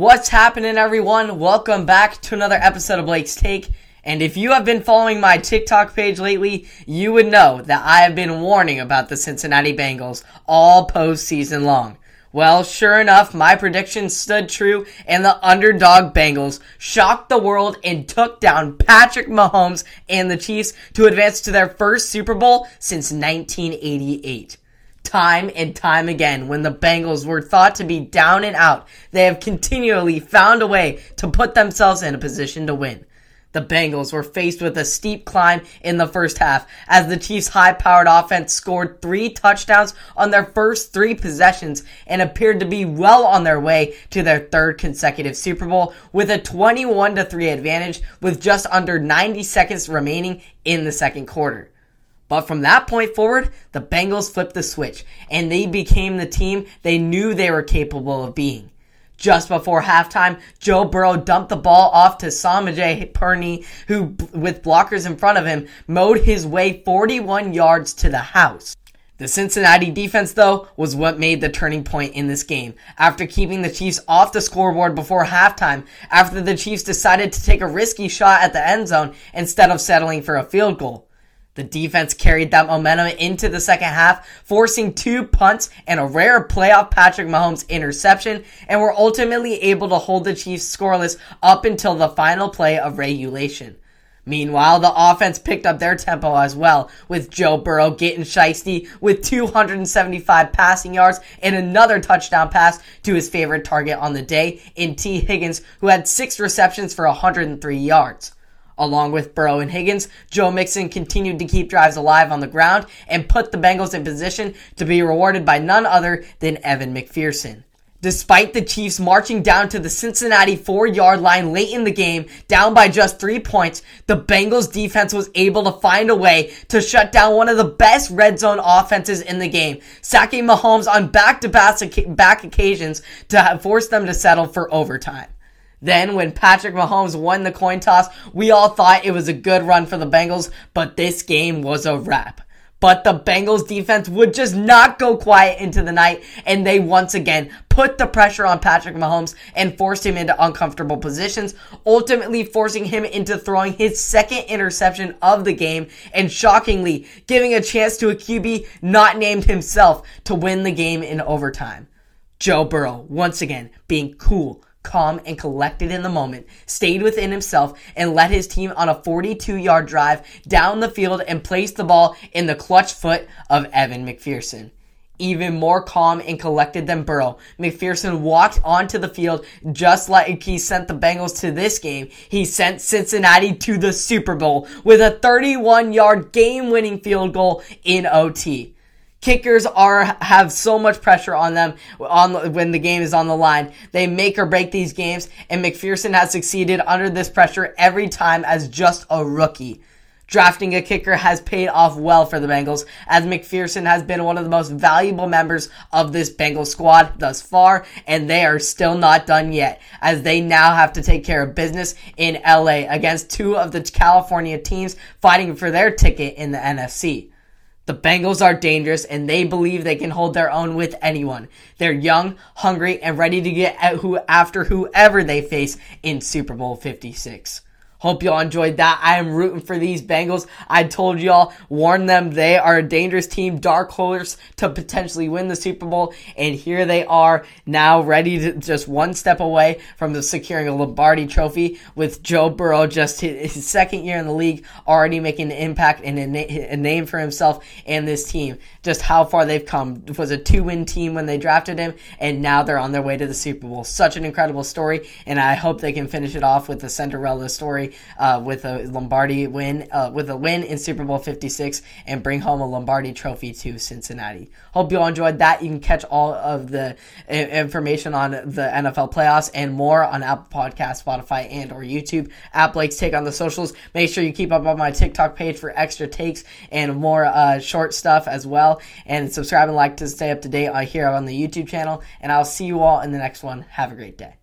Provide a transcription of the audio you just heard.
What's happening, everyone? Welcome back to another episode of Blake's Take. And if you have been following my TikTok page lately, you would know that I have been warning about the Cincinnati Bengals all postseason long. Well, sure enough, my prediction stood true, and the underdog Bengals shocked the world and took down Patrick Mahomes and the Chiefs to advance to their first Super Bowl since 1988 time and time again when the Bengals were thought to be down and out, they have continually found a way to put themselves in a position to win. The Bengals were faced with a steep climb in the first half as the Chiefs' high powered offense scored three touchdowns on their first three possessions and appeared to be well on their way to their third consecutive Super Bowl with a 21 3 advantage with just under 90 seconds remaining in the second quarter. But from that point forward, the Bengals flipped the switch and they became the team they knew they were capable of being. Just before halftime, Joe Burrow dumped the ball off to Samaje Perine, who, with blockers in front of him, mowed his way 41 yards to the house. The Cincinnati defense, though, was what made the turning point in this game. After keeping the Chiefs off the scoreboard before halftime, after the Chiefs decided to take a risky shot at the end zone instead of settling for a field goal. The defense carried that momentum into the second half, forcing two punts and a rare playoff Patrick Mahomes interception, and were ultimately able to hold the Chiefs scoreless up until the final play of regulation. Meanwhile, the offense picked up their tempo as well, with Joe Burrow getting shisty with 275 passing yards and another touchdown pass to his favorite target on the day in Tee Higgins, who had six receptions for 103 yards. Along with Burrow and Higgins, Joe Mixon continued to keep drives alive on the ground and put the Bengals in position to be rewarded by none other than Evan McPherson. Despite the Chiefs marching down to the Cincinnati four yard line late in the game, down by just three points, the Bengals defense was able to find a way to shut down one of the best red zone offenses in the game, sacking Mahomes on back to back occasions to force them to settle for overtime. Then, when Patrick Mahomes won the coin toss, we all thought it was a good run for the Bengals, but this game was a wrap. But the Bengals defense would just not go quiet into the night, and they once again put the pressure on Patrick Mahomes and forced him into uncomfortable positions, ultimately forcing him into throwing his second interception of the game, and shockingly giving a chance to a QB not named himself to win the game in overtime. Joe Burrow, once again, being cool, calm, and collected in the moment, stayed within himself, and led his team on a 42 yard drive down the field and placed the ball in the clutch foot of Evan McPherson. Even more calm and collected than Burrow, McPherson walked onto the field just like he sent the Bengals to this game. He sent Cincinnati to the Super Bowl with a 31 yard game winning field goal in OT kickers are have so much pressure on them on when the game is on the line. They make or break these games, and McPherson has succeeded under this pressure every time as just a rookie. Drafting a kicker has paid off well for the Bengals, as McPherson has been one of the most valuable members of this Bengals squad thus far, and they are still not done yet, as they now have to take care of business in LA against two of the California teams fighting for their ticket in the NFC. The Bengals are dangerous and they believe they can hold their own with anyone. They're young, hungry, and ready to get at who after whoever they face in Super Bowl 56. Hope y'all enjoyed that. I am rooting for these Bengals. I told y'all, warn them they are a dangerous team, dark horse to potentially win the Super Bowl. And here they are now ready to just one step away from the securing a Lombardi trophy with Joe Burrow just his, second year in the league already making an impact and a name for himself and this team. Just how far they've come. It was a two win team when they drafted him and now they're on their way to the Super Bowl. Such an incredible story. And I hope they can finish it off with the Cinderella story uh, with a Lombardi win, uh, with a win in Super Bowl 56 and bring home a Lombardi trophy to Cincinnati. Hope you all enjoyed that. You can catch all of the information on the NFL playoffs and more on Apple Podcast, Spotify, and or YouTube. App Blake's Take on the socials. Make sure you keep up on my TikTok page for extra takes and more uh, short stuff as well. And subscribe and like to stay up to date uh, here on the YouTube channel. And I'll see you all in the next one. Have a great day.